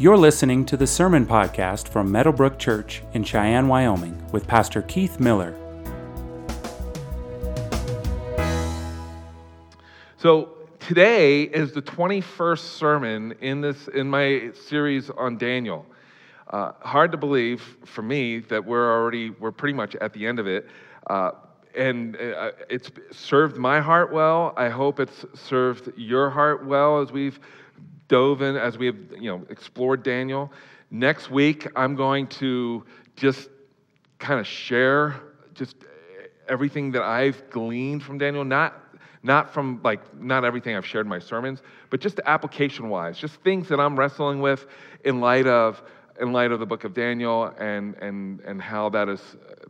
You're listening to the Sermon Podcast from Meadowbrook Church in Cheyenne, Wyoming, with Pastor Keith Miller. So today is the 21st sermon in this in my series on Daniel. Uh, hard to believe for me that we're already we're pretty much at the end of it. Uh, and uh, it's served my heart well. I hope it's served your heart well as we've dove in, as we have you know explored Daniel. Next week, I'm going to just kind of share just everything that I've gleaned from Daniel, not not from like not everything I've shared in my sermons, but just application wise, just things that I'm wrestling with in light of in light of the book of Daniel and and and how that is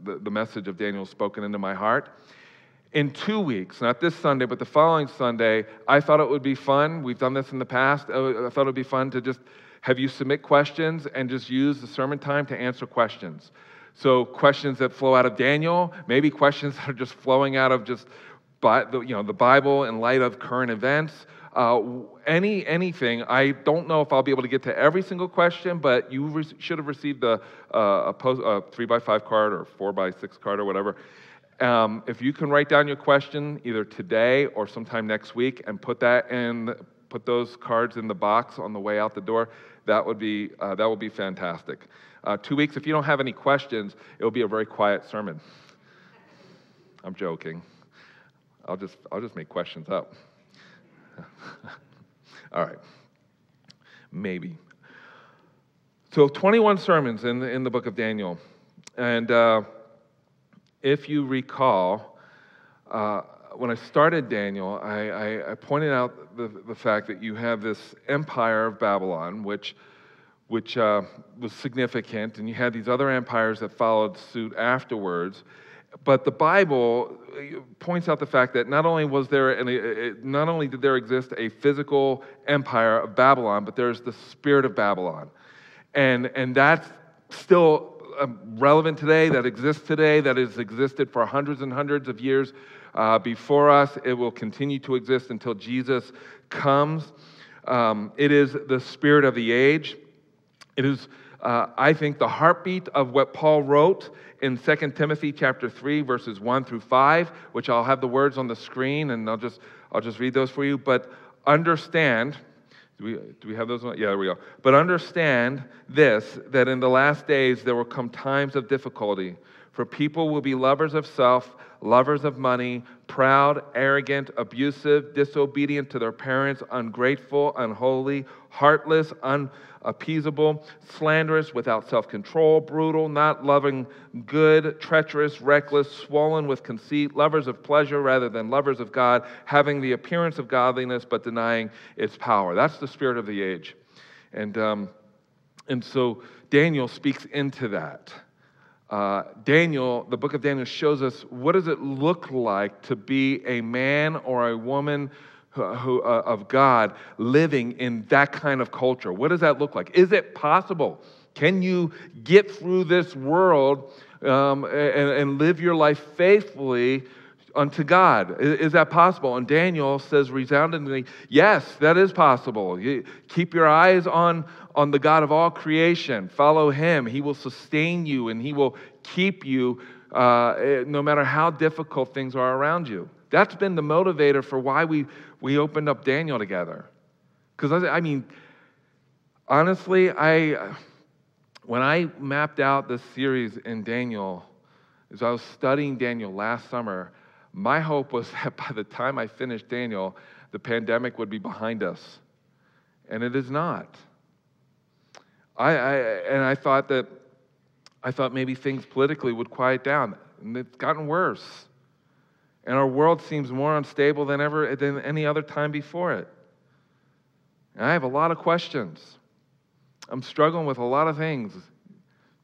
the, the message of Daniel spoken into my heart. In two weeks, not this Sunday, but the following Sunday, I thought it would be fun. We've done this in the past. I thought it would be fun to just have you submit questions and just use the sermon time to answer questions. So, questions that flow out of Daniel, maybe questions that are just flowing out of just you know, the Bible in light of current events. Uh, any anything. I don't know if I'll be able to get to every single question, but you re- should have received a, a, post, a, three by five card or four by six card or whatever. Um, if you can write down your question either today or sometime next week and put that in, put those cards in the box on the way out the door, that would be uh, that would be fantastic. Uh, two weeks. If you don't have any questions, it will be a very quiet sermon. I'm joking. I'll just I'll just make questions up. All right. Maybe. So 21 sermons in the, in the book of Daniel. And uh, if you recall, uh, when I started Daniel, I, I, I pointed out the, the, fact that you have this empire of Babylon, which, which uh, was significant, and you had these other empires that followed suit afterwards. But the Bible uh, points out the fact that not only was there an, not only did there exist a physical empire of Babylon, but there's the spirit of Babylon, and and that's still relevant today. That exists today. That has existed for hundreds and hundreds of years uh, before us. It will continue to exist until Jesus comes. Um, it is the spirit of the age. It is uh, I think, the heartbeat of what Paul wrote in 2 Timothy chapter 3, verses 1 through 5, which I'll have the words on the screen and I'll just, I'll just read those for you. But understand, do we, do we have those? Yeah, there we go. But understand this that in the last days there will come times of difficulty, for people will be lovers of self lovers of money, proud, arrogant, abusive, disobedient to their parents, ungrateful, unholy, heartless, unappeasable, slanderous, without self control, brutal, not loving good, treacherous, reckless, swollen with conceit, lovers of pleasure rather than lovers of God, having the appearance of godliness but denying its power. That's the spirit of the age. And, um, and so Daniel speaks into that. Uh, Daniel, the book of Daniel shows us what does it look like to be a man or a woman who, who, uh, of God living in that kind of culture. What does that look like? Is it possible? Can you get through this world um, and, and live your life faithfully unto God. Is, that possible? And Daniel says resoundingly, yes, that is possible. You keep your eyes on, on the God of all creation. Follow him. He will sustain you and he will keep you uh, eh, no matter how difficult things are around you. That's been the motivator for why we, we opened up Daniel together. Because, I, I mean, honestly, I, when I mapped out this series in Daniel, as I was studying Daniel last summer, my hope was that by the time I finished Daniel, the pandemic would be behind us. And it is not. I, I, and I thought that I thought maybe things politically would quiet down, and it's gotten worse. And our world seems more unstable than ever than any other time before it. And I have a lot of questions. I'm struggling with a lot of things.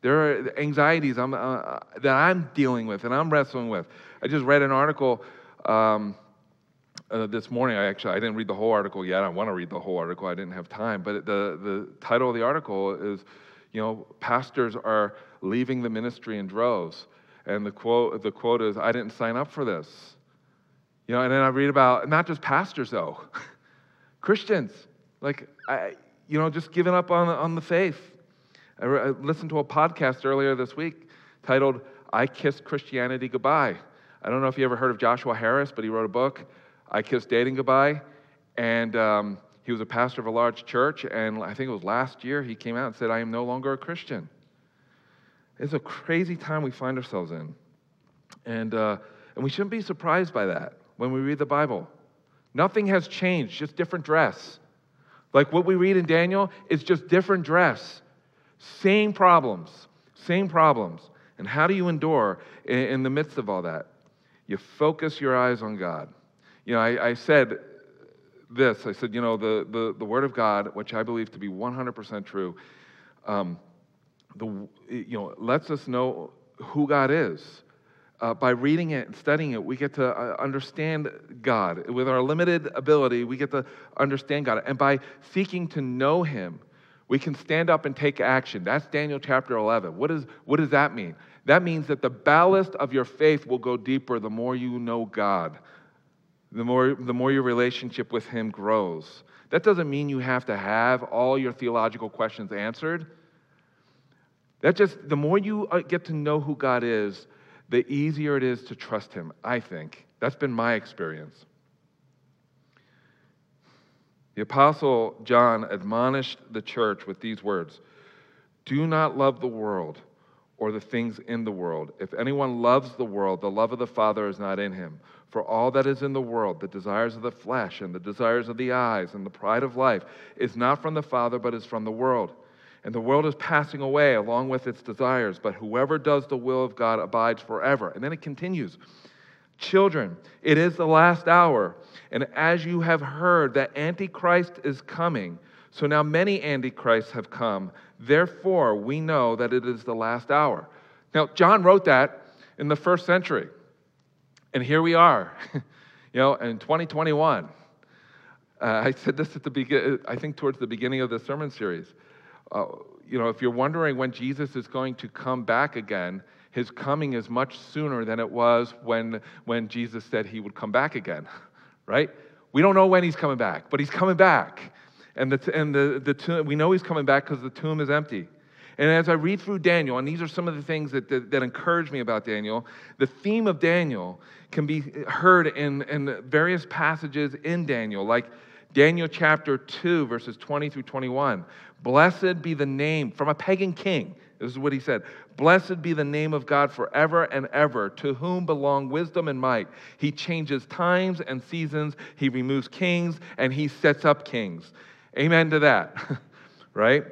There are anxieties I'm, uh, that I'm dealing with and I'm wrestling with. I just read an article um, uh, this morning. I actually I didn't read the whole article yet. I want to read the whole article. I didn't have time. But the the title of the article is, you know, pastors are leaving the ministry in droves, and the quote the quote is, "I didn't sign up for this." You know, and then I read about not just pastors though, Christians. Like I, you know, just giving up on, on the faith. I, I listened to a podcast earlier this week titled, I Kissed Christianity Goodbye. I don't know if you ever heard of Joshua Harris, but he wrote a book, I Kissed Dating Goodbye. And um, he was a pastor of a large church, and I think it was last year he came out and said, I am no longer a Christian. It's a crazy time we find ourselves in. And, uh, and we shouldn't be surprised by that when we read the Bible. Nothing has changed, just different dress. Like what we read in Daniel is just different dress. Same problems, same problems. And how do you endure in, the midst of all that? You focus your eyes on God. You know, I, I said this I said, you know, the, the, the Word of God, which I believe to be 100% true, um, the, you know, lets us know who God is. Uh, by reading it and studying it, we get to uh, understand God. With our limited ability, we get to understand God. And by seeking to know Him, we can stand up and take action. That's Daniel chapter 11. What, is, what does that mean? That means that the ballast of your faith will go deeper the more you know God, the more, the more your relationship with Him grows. That doesn't mean you have to have all your theological questions answered. That just, the more you uh, get to know who God is, the easier it is to trust Him, I think. That's been my experience. The Apostle John admonished the church with these words Do not love the world or the things in the world. If anyone loves the world, the love of the Father is not in him. For all that is in the world, the desires of the flesh and the desires of the eyes and the pride of life, is not from the Father, but is from the world. And the world is passing away along with its desires, but whoever does the will of God abides forever. And then it continues Children, it is the last hour. And as you have heard that Antichrist is coming, so now many Antichrists have come. Therefore, we know that it is the last hour. Now, John wrote that in the first century. And here we are, you know, in 2021. Uh, I said this at the beginning, I think towards the beginning of the sermon series. Uh, you know, if you're wondering when Jesus is going to come back again, his coming is much sooner than it was when, when Jesus said he would come back again, right? We don't know when he's coming back, but he's coming back. And, the, and the, the tomb, we know he's coming back because the tomb is empty. And as I read through Daniel, and these are some of the things that, that, that, encourage me about Daniel, the theme of Daniel can be heard in, in various passages in Daniel, like Daniel chapter 2, verses 20 through 21. Blessed be the name from a pagan king. This is what he said Blessed be the name of God forever and ever, to whom belong wisdom and might. He changes times and seasons, he removes kings, and he sets up kings. Amen to that, right?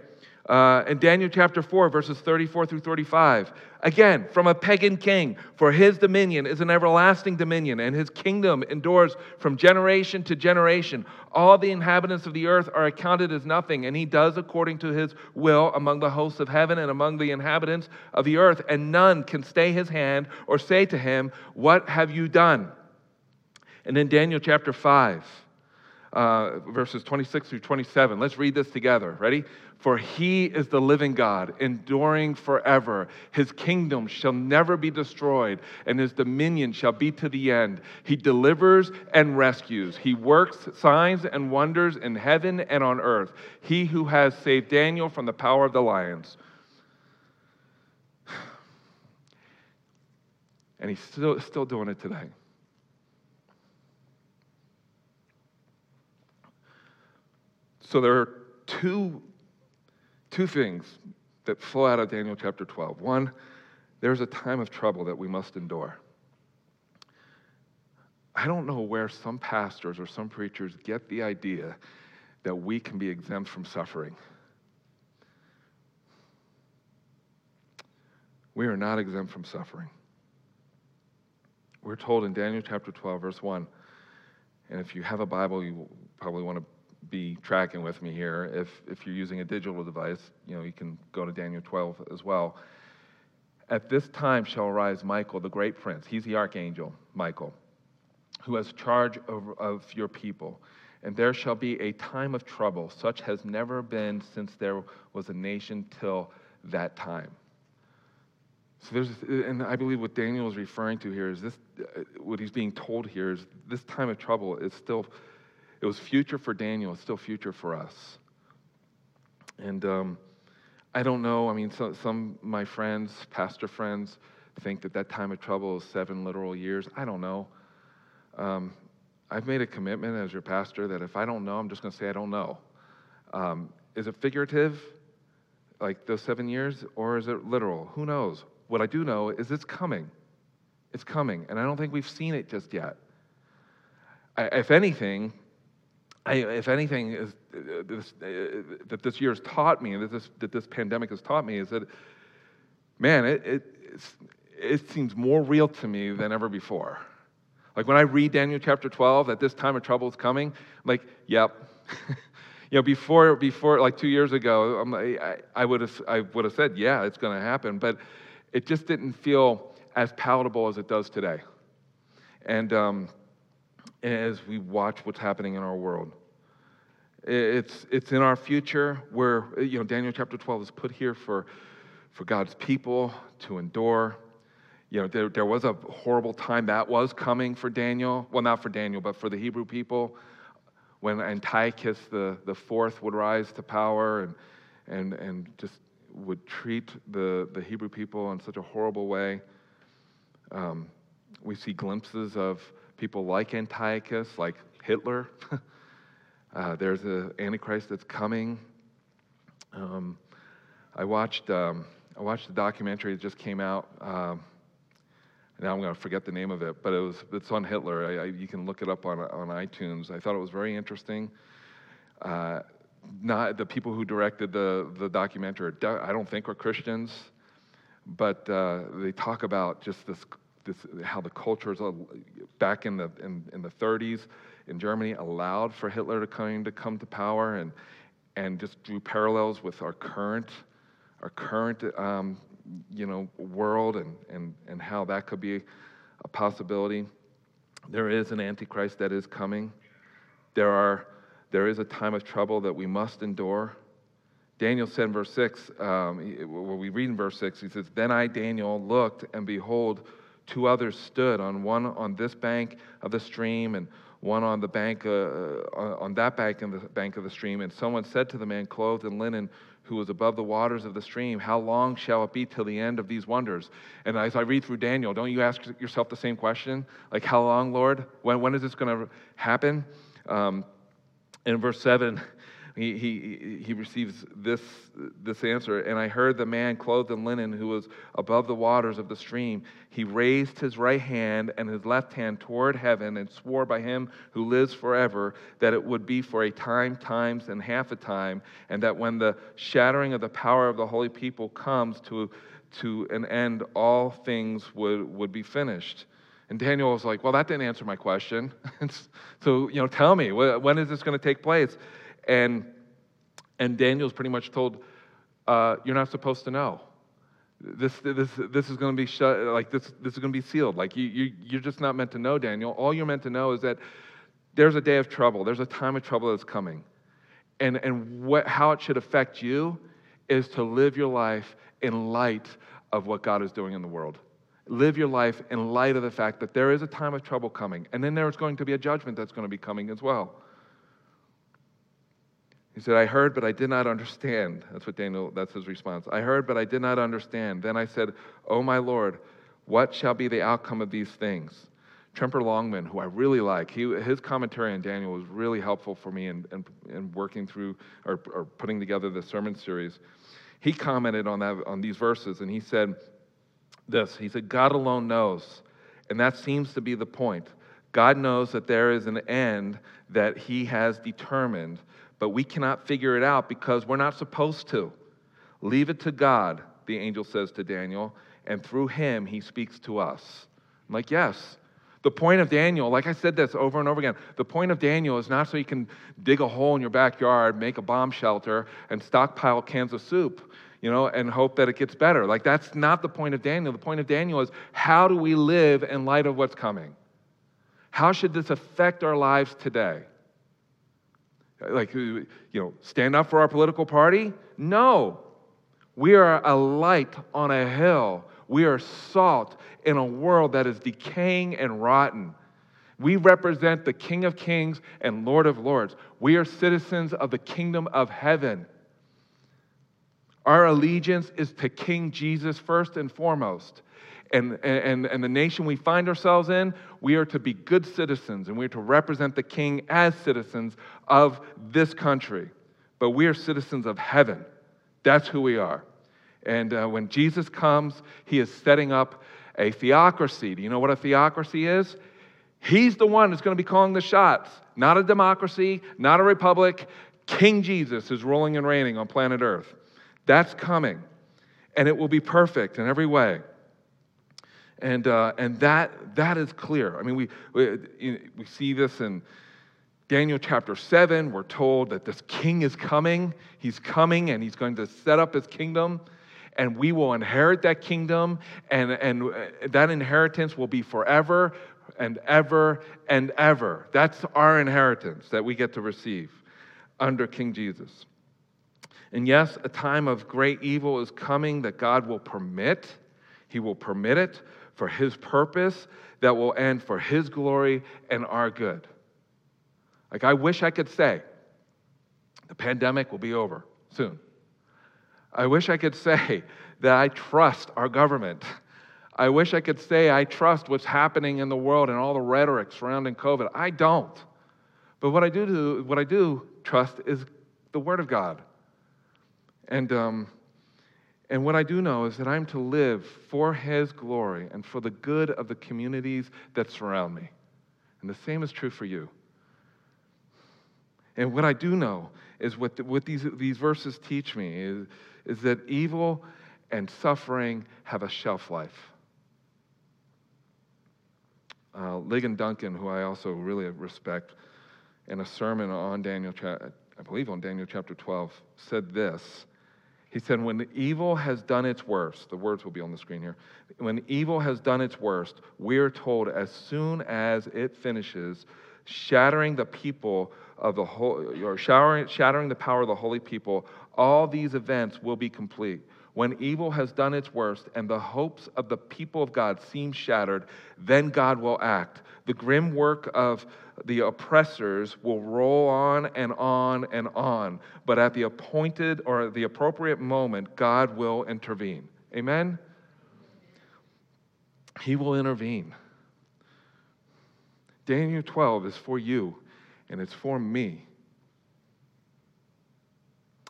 Uh, in Daniel chapter 4, verses 34 through 35, again, from a pagan king, for his dominion is an everlasting dominion, and his kingdom endures from generation to generation. All the inhabitants of the earth are accounted as nothing, and he does according to his will among the hosts of heaven and among the inhabitants of the earth, and none can stay his hand or say to him, What have you done? And in Daniel chapter 5, uh, verses 26 through 27. Let's read this together. Ready? For he is the living God, enduring forever. His kingdom shall never be destroyed, and his dominion shall be to the end. He delivers and rescues. He works signs and wonders in heaven and on earth. He who has saved Daniel from the power of the lions. And he's still, still doing it today. So there are two, two things that flow out of Daniel chapter 12. One, there's a time of trouble that we must endure. I don't know where some pastors or some preachers get the idea that we can be exempt from suffering. We are not exempt from suffering. We're told in Daniel chapter 12, verse 1, and if you have a Bible, you probably want to be tracking with me here. If, if you're using a digital device, you know, you can go to Daniel 12 as well. At this time shall arise Michael, the great prince. He's the archangel, Michael, who has charge of, of your people. And there shall be a time of trouble, such has never been since there was a nation till that time. So there's, and I believe what Daniel is referring to here is this, uh, what he's being told here is this time of trouble is still it was future for Daniel, it's still future for us. And um, I don't know. I mean, so, some my friends, pastor friends, think that that time of trouble is seven literal years. I don't know. Um, I've made a commitment as your pastor that if I don't know, I'm just going to say I don't know. Um, is it figurative, like those seven years, or is it literal? Who knows? What I do know is it's coming. It's coming, and I don't think we've seen it just yet. I, if anything, I, if anything, is, uh, this, uh, that this year has taught me, that this, that this pandemic has taught me, is that, man, it, it, it seems more real to me than ever before. Like when I read Daniel chapter 12, that this time of trouble is coming, I'm like, yep. you know, before, before like two years ago, I'm like, I, I would have, I would have said, yeah, it's going to happen, but it just didn't feel as palatable as it does today. And um, as we watch what's happening in our world, it's, it's in our future where, you know, Daniel chapter 12 is put here for, for God's people to endure. You know, there, there was a horrible time that was coming for Daniel. Well, not for Daniel, but for the Hebrew people when Antiochus the, the fourth would rise to power and, and, and just would treat the, the Hebrew people in such a horrible way. Um, we see glimpses of people like Antiochus, like Hitler. uh, there's an Antichrist that's coming. Um, I watched um, I watched a documentary that just came out. Um, now I'm going to forget the name of it, but it was it's on Hitler. I, I, you can look it up on on iTunes. I thought it was very interesting. Uh, not the people who directed the the documentary. I don't think are Christians, but uh, they talk about just this this, how the cultures back in the, in, in the 30s in Germany allowed for Hitler to come to come to power and, and just drew parallels with our current, our current um, you know, world and, and, and how that could be a possibility. There is an antichrist that is coming. There, are, there is a time of trouble that we must endure. Daniel said in verse 6, um, we read in verse 6, he says, Then I, Daniel, looked, and behold, Two others stood on one on this bank of the stream and one on the bank uh, uh, on that bank and the bank of the stream. And someone said to the man clothed in linen who was above the waters of the stream, How long shall it be till the end of these wonders? And as I read through Daniel, don't you ask yourself the same question? Like, how long, Lord? When, when is this going to happen? Um, in verse 7, he, he, he receives this, this answer. And I heard the man clothed in linen who was above the waters of the stream. He raised his right hand and his left hand toward heaven and swore by him who lives forever that it would be for a time, times, and half a time, and that when the shattering of the power of the holy people comes to, to an end, all things would, would be finished. And Daniel was like, Well, that didn't answer my question. so, you know, tell me, when is this going to take place? And, and Daniel's pretty much told, uh, You're not supposed to know. This, this, this is going to be shut, like this, this is going to be sealed. Like you, you, you're just not meant to know, Daniel. All you're meant to know is that there's a day of trouble, there's a time of trouble that's coming. And, and what, how it should affect you is to live your life in light of what God is doing in the world. Live your life in light of the fact that there is a time of trouble coming, and then there's going to be a judgment that's going to be coming as well. He said, I heard, but I did not understand. That's what Daniel, that's his response. I heard, but I did not understand. Then I said, Oh, my Lord, what shall be the outcome of these things? Tremper Longman, who I really like, he, his commentary on Daniel was really helpful for me in, in, in working through or, or putting together the sermon series. He commented on, that, on these verses and he said this He said, God alone knows. And that seems to be the point. God knows that there is an end that he has determined but we cannot figure it out because we're not supposed to. Leave it to God, the angel says to Daniel, and through him, he speaks to us. I'm like, yes. The point of Daniel, like I said this over and over again, the point of Daniel is not so you can dig a hole in your backyard, make a bomb shelter, and stockpile cans of soup, you know, and hope that it gets better. Like that's not the point of Daniel. The point of Daniel is how do we live in light of what's coming? How should this affect our lives today? Like, you know, stand up for our political party? No. We are a light on a hill. We are salt in a world that is decaying and rotten. We represent the King of Kings and Lord of Lords. We are citizens of the kingdom of heaven. Our allegiance is to King Jesus first and foremost. And, and, and the nation we find ourselves in, we are to be good citizens and we are to represent the king as citizens of this country. But we are citizens of heaven. That's who we are. And uh, when Jesus comes, he is setting up a theocracy. Do you know what a theocracy is? He's the one that's going to be calling the shots, not a democracy, not a republic. King Jesus is ruling and reigning on planet Earth. That's coming, and it will be perfect in every way. And, uh, and that, that is clear. I mean, we, we, we see this in Daniel chapter 7. We're told that this king is coming. He's coming and he's going to set up his kingdom, and we will inherit that kingdom, and, and uh, that inheritance will be forever and ever and ever. That's our inheritance that we get to receive under King Jesus. And yes, a time of great evil is coming that God will permit. He will permit it for His purpose that will end for His glory and our good. Like, I wish I could say the pandemic will be over soon. I wish I could say that I trust our government. I wish I could say I trust what's happening in the world and all the rhetoric surrounding COVID. I don't. But what I do, do what I do trust is the Word of God. And, um, and what I do know is that I'm to live for His glory and for the good of the communities that surround me. And the same is true for you. And what I do know is what, the, what these, these verses teach me is, is that evil and suffering have a shelf life. Uh, Ligon Duncan, who I also really respect, in a sermon on Daniel, I believe on Daniel chapter 12, said this. He said, When evil has done its worst, the words will be on the screen here. When evil has done its worst, we are told as soon as it finishes, shattering the people of the whole, or shattering the power of the holy people, all these events will be complete. When evil has done its worst and the hopes of the people of God seem shattered, then God will act. The grim work of the oppressors will roll on and on and on, but at the appointed or the appropriate moment, God will intervene. Amen? He will intervene. Daniel 12 is for you, and it's for me.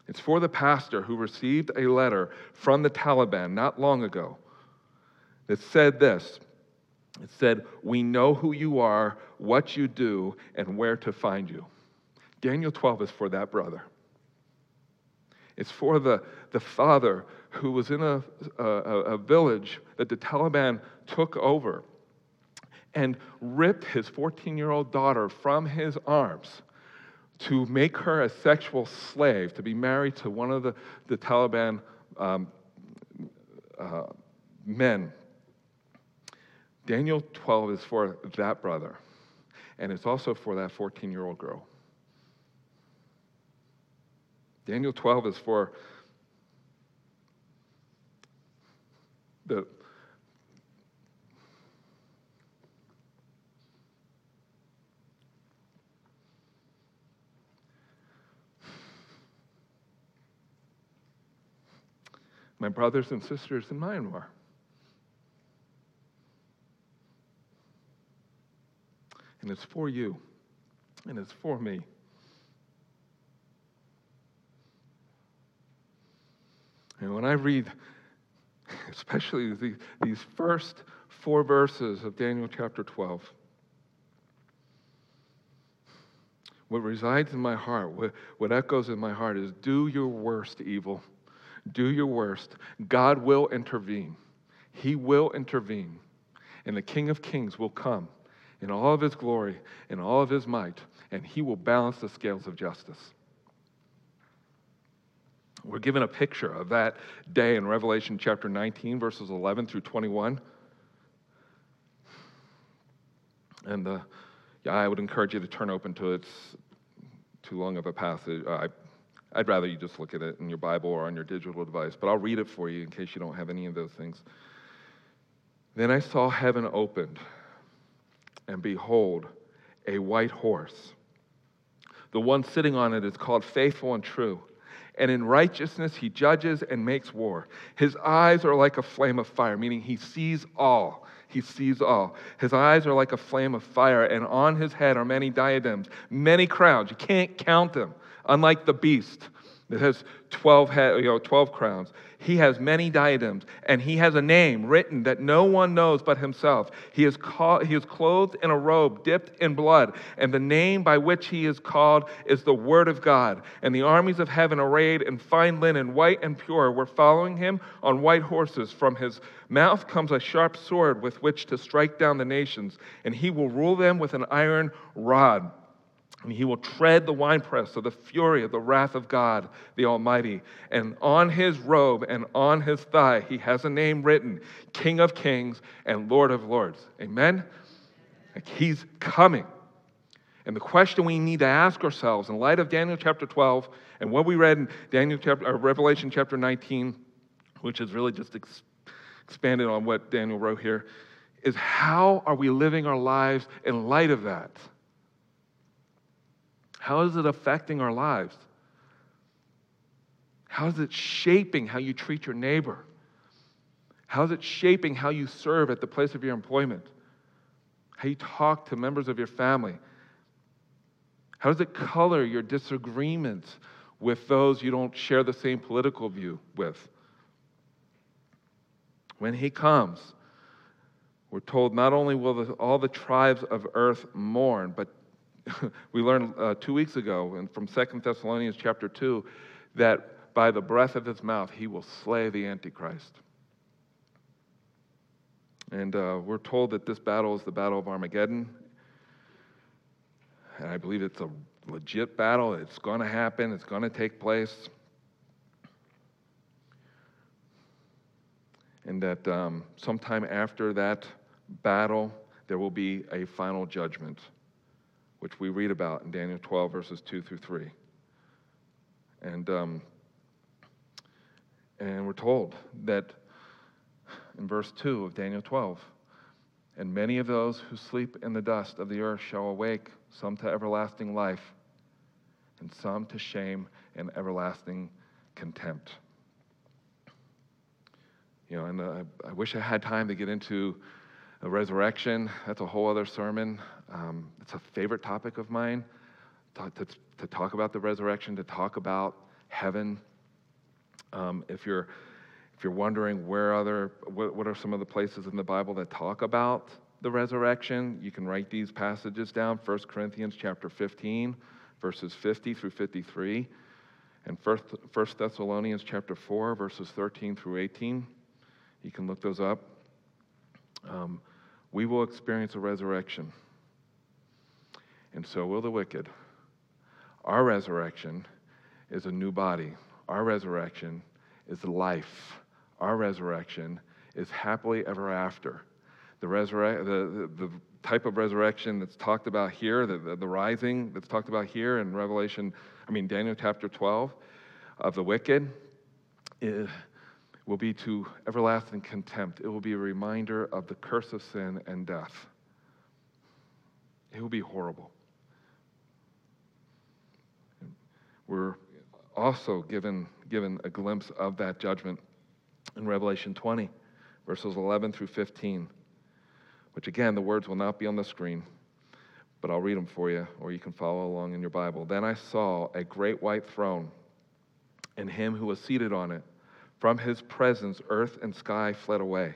It's for the pastor who received a letter from the Taliban not long ago that said this it said, We know who you are, what you do, and where to find you. Daniel 12 is for that brother. It's for the, the father who was in a, a, a village that the Taliban took over and ripped his 14 year old daughter from his arms to make her a sexual slave, to be married to one of the, the Taliban um, uh, men. Daniel 12 is for that brother, and it's also for that 14 year old girl. Daniel 12 is for the my brothers and sisters in Myanmar. It's for you, and it's for me. And when I read, especially the, these first four verses of Daniel chapter 12, what resides in my heart, what, what echoes in my heart is do your worst, evil. Do your worst. God will intervene. He will intervene. And the King of Kings will come in all of his glory in all of his might, and he will balance the scales of justice. We're given a picture of that day in Revelation chapter 19, verses 11 through 21. And yeah, I would encourage you to turn open to it. It's too long of a passage. I I'd rather you just look at it in your Bible or on your digital device, but I'll read it for you in case you don't have any of those things. Then I saw heaven opened, and behold, a white horse. The one sitting on it is called faithful and true, and in righteousness he judges and makes war. His eyes are like a flame of fire, meaning he sees all. He sees all. His eyes are like a flame of fire, and on his head are many diadems, many crowns. You can't count them, unlike the beast that has 12, head, you know, 12 crowns. He has many diadems, and he has a name written that no one knows but himself. He is, called, he is clothed in a robe dipped in blood, and the name by which he is called is the Word of God. And the armies of heaven, arrayed in fine linen, white and pure, were following him on white horses. From his mouth comes a sharp sword with which to strike down the nations, and he will rule them with an iron rod and he will tread the winepress of the fury of the wrath of God the Almighty. And on his robe and on his thigh, he has a name written King of Kings and Lord of Lords. Amen? Like he's coming. And the question we need to ask ourselves in light of Daniel chapter 12 and what we read in Daniel chapter, or uh, Revelation chapter 19, which is really just ex- expanded on what Daniel wrote here, is how are we living our lives in light of that? How is it affecting our lives? How is it shaping how you treat your neighbor? How is it shaping how you serve at the place of your employment? How you talk to members of your family? How does it color your disagreements with those you don't share the same political view with? When he comes, we're told not only will the, all the tribes of earth mourn, but we learned uh, two weeks ago and from Second Thessalonians chapter 2 that by the breath of his mouth he will slay the Antichrist. And uh, we're told that this battle is the Battle of Armageddon. And I believe it's a legit battle. It's going to happen, it's going to take place. And that um, sometime after that battle, there will be a final judgment which we read about in Daniel 12, verses 2 through 3. And, um, and we're told that in verse 2 of Daniel 12, and many of those who sleep in the dust of the earth shall awake, some to everlasting life, and some to shame and everlasting contempt. You know, and uh, I wish I had time to get into the resurrection. That's a whole other sermon. Um, it's a favorite topic of mine to, to, to, talk about the resurrection, to talk about heaven. Um, if you're if you're wondering where other what, what are some of the places in the Bible that talk about the resurrection, you can write these passages down. 1 Corinthians chapter 15, verses 50 through 53, and 1 Thessalonians chapter 4, verses 13 through 18. You can look those up. Um, we will experience a resurrection and so will the wicked. Our resurrection is a new body. Our resurrection is life. Our resurrection is happily ever after. The, resurre- the, the, the type of resurrection that's talked about here, the, the, the, rising that's talked about here in Revelation, I mean, Daniel chapter 12, of the wicked, will be to everlasting contempt. It will be a reminder of the curse of sin and death. It will be horrible. We're also given, given a glimpse of that judgment in Revelation 20, verses 11 through 15, which again, the words will not be on the screen, but I'll read them for you, or you can follow along in your Bible. Then I saw a great white throne, and him who was seated on it. From his presence, earth and sky fled away,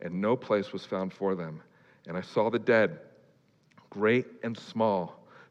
and no place was found for them. And I saw the dead, great and small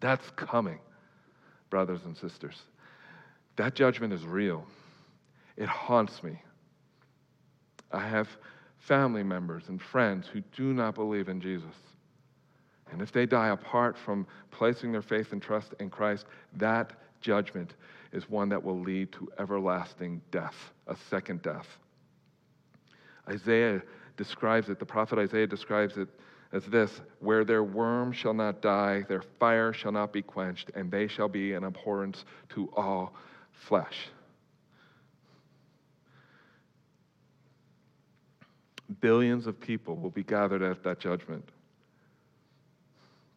That's coming, brothers and sisters. That judgment is real. It haunts me. I have family members and friends who do not believe in Jesus. And if they die apart from placing their faith and trust in Christ, that judgment is one that will lead to everlasting death, a second death. Isaiah describes it, the prophet Isaiah describes it as this where their worm shall not die, their fire shall not be quenched, and they shall be an abhorrence to all flesh. Billions of people will be gathered at that judgment.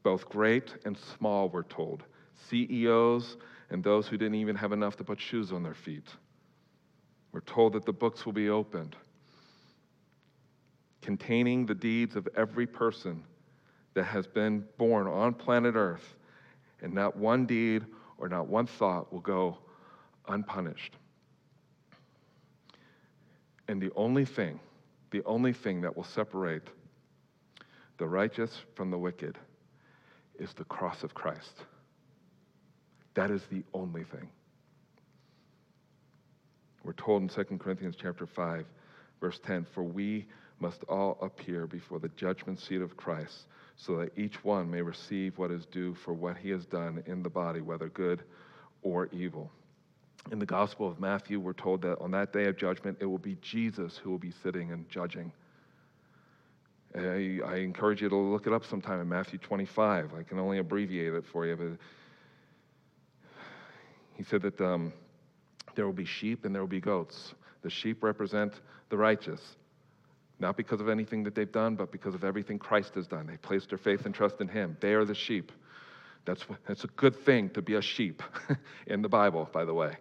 Both great and small, we're told. CEOs and those who didn't even have enough to put shoes on their feet. We're told that the books will be opened containing the deeds of every person that has been born on planet Earth, and not one deed or not one thought will go unpunished. And the only thing, the only thing that will separate the righteous from the wicked is the cross of Christ. That is the only thing. We're told in 2 Corinthians chapter 5, verse 10, for we must all appear before the judgment seat of Christ, so that each one may receive what is due for what he has done in the body, whether good or evil. In the Gospel of Matthew, we're told that on that day of judgment, it will be Jesus who will be sitting and judging. I, I encourage you to look it up sometime in Matthew 25. I can only abbreviate it for you, but he said that um, there will be sheep and there will be goats. The sheep represent the righteous, not because of anything that they've done, but because of everything Christ has done. They placed their faith and trust in Him. They are the sheep. That's, that's a good thing to be a sheep in the Bible, by the way.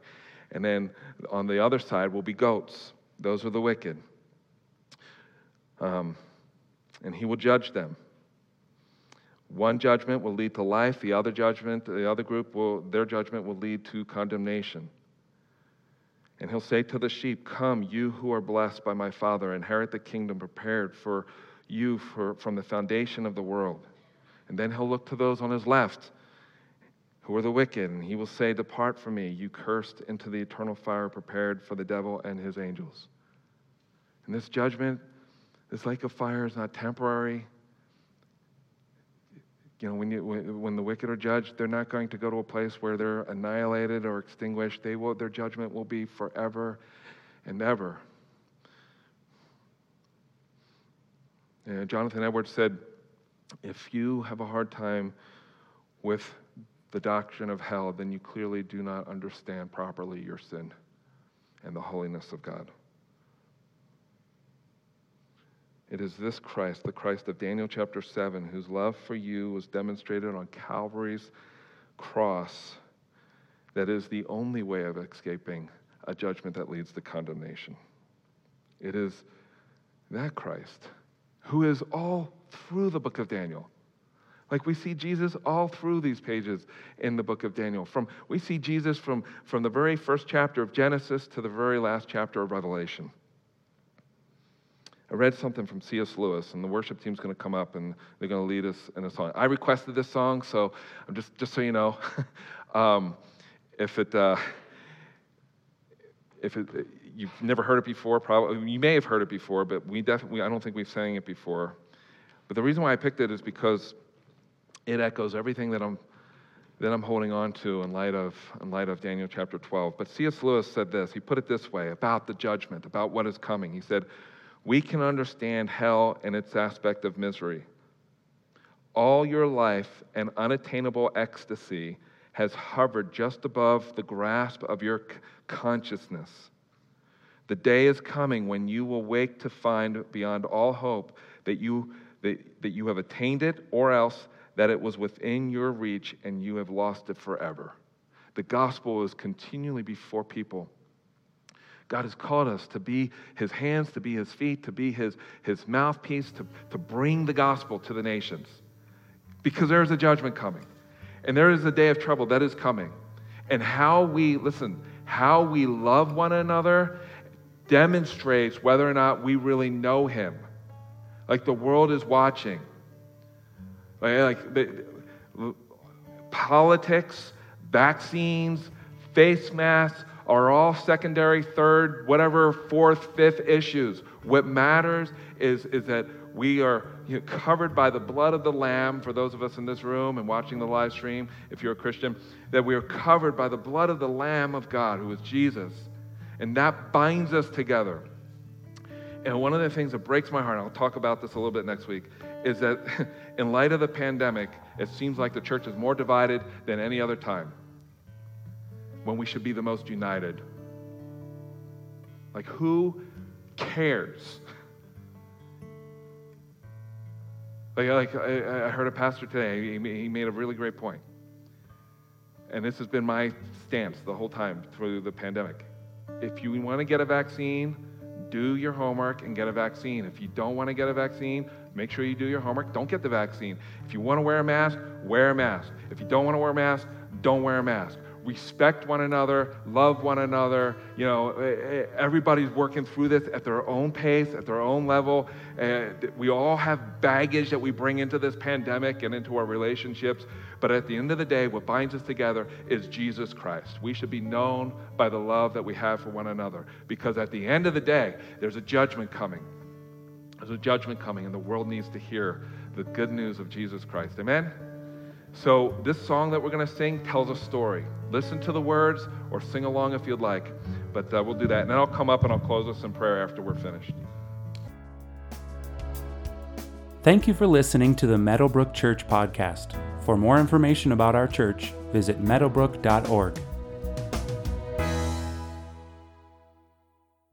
And then on the other side will be goats. Those are the wicked. Um, and He will judge them. One judgment will lead to life, the other judgment, the other group will, their judgment will lead to condemnation. And he'll say to the sheep, Come, you who are blessed by my Father, inherit the kingdom prepared for you for, from the foundation of the world. And then he'll look to those on his left who are the wicked, and he will say, Depart from me, you cursed, into the eternal fire prepared for the devil and his angels. And this judgment is like a fire, it's not temporary, you know, when, you, when the wicked are judged, they're not going to go to a place where they're annihilated or extinguished. They will, their judgment will be forever and ever. And Jonathan Edwards said, if you have a hard time with the doctrine of hell, then you clearly do not understand properly your sin and the holiness of God. It is this Christ, the Christ of Daniel chapter 7, whose love for you was demonstrated on Calvary's cross, that is the only way of escaping a judgment that leads to condemnation. It is that Christ who is all through the book of Daniel. Like we see Jesus all through these pages in the book of Daniel. From we see Jesus from, from the very first chapter of Genesis to the very last chapter of Revelation. I read something from C.S. Lewis, and the worship team's going to come up and they're going to lead us in a song. I requested this song, so I'm just just so you know, um, if it uh, if it, you've never heard it before, probably you may have heard it before, but we definitely I don't think we've sang it before. But the reason why I picked it is because it echoes everything that I'm that I'm holding on to in light of in light of Daniel chapter 12. But C.S. Lewis said this. He put it this way about the judgment, about what is coming. He said we can understand hell and its aspect of misery. All your life, an unattainable ecstasy has hovered just above the grasp of your consciousness. The day is coming when you will wake to find beyond all hope that you, that, that you have attained it, or else that it was within your reach and you have lost it forever. The gospel is continually before people. God has called us to be his hands, to be his feet, to be his, his mouthpiece, to, to bring the gospel to the nations. Because there is a judgment coming. And there is a day of trouble that is coming. And how we, listen, how we love one another demonstrates whether or not we really know him. Like the world is watching. Like, the, politics, vaccines, face masks, are all secondary, third, whatever, fourth, fifth issues. What matters is, is that we are you know, covered by the blood of the Lamb, for those of us in this room and watching the live stream, if you're a Christian, that we are covered by the blood of the Lamb of God, who is Jesus. And that binds us together. And one of the things that breaks my heart, I'll talk about this a little bit next week, is that in light of the pandemic, it seems like the church is more divided than any other time when we should be the most united. Like, who cares? Like, like I, I heard a pastor today, he, he made a really great point. And this has been my stance the whole time through the pandemic. If you want to get a vaccine, do your homework and get a vaccine. If you don't want to get a vaccine, make sure you do your homework. Don't get the vaccine. If you want to wear a mask, wear a mask. If you don't want to wear a mask, don't wear a mask respect one another, love one another. You know, everybody's working through this at their own pace, at their own level. And we all have baggage that we bring into this pandemic and into our relationships. But at the end of the day, what binds us together is Jesus Christ. We should be known by the love that we have for one another. Because at the end of the day, there's a judgment coming. There's a judgment coming, and the world needs to hear the good news of Jesus Christ. Amen? So, this song that we're going to sing tells a story. Listen to the words or sing along if you'd like. But uh, we'll do that. And then I'll come up and I'll close us in prayer after we're finished. Thank you for listening to the Meadowbrook Church podcast. For more information about our church, visit meadowbrook.org.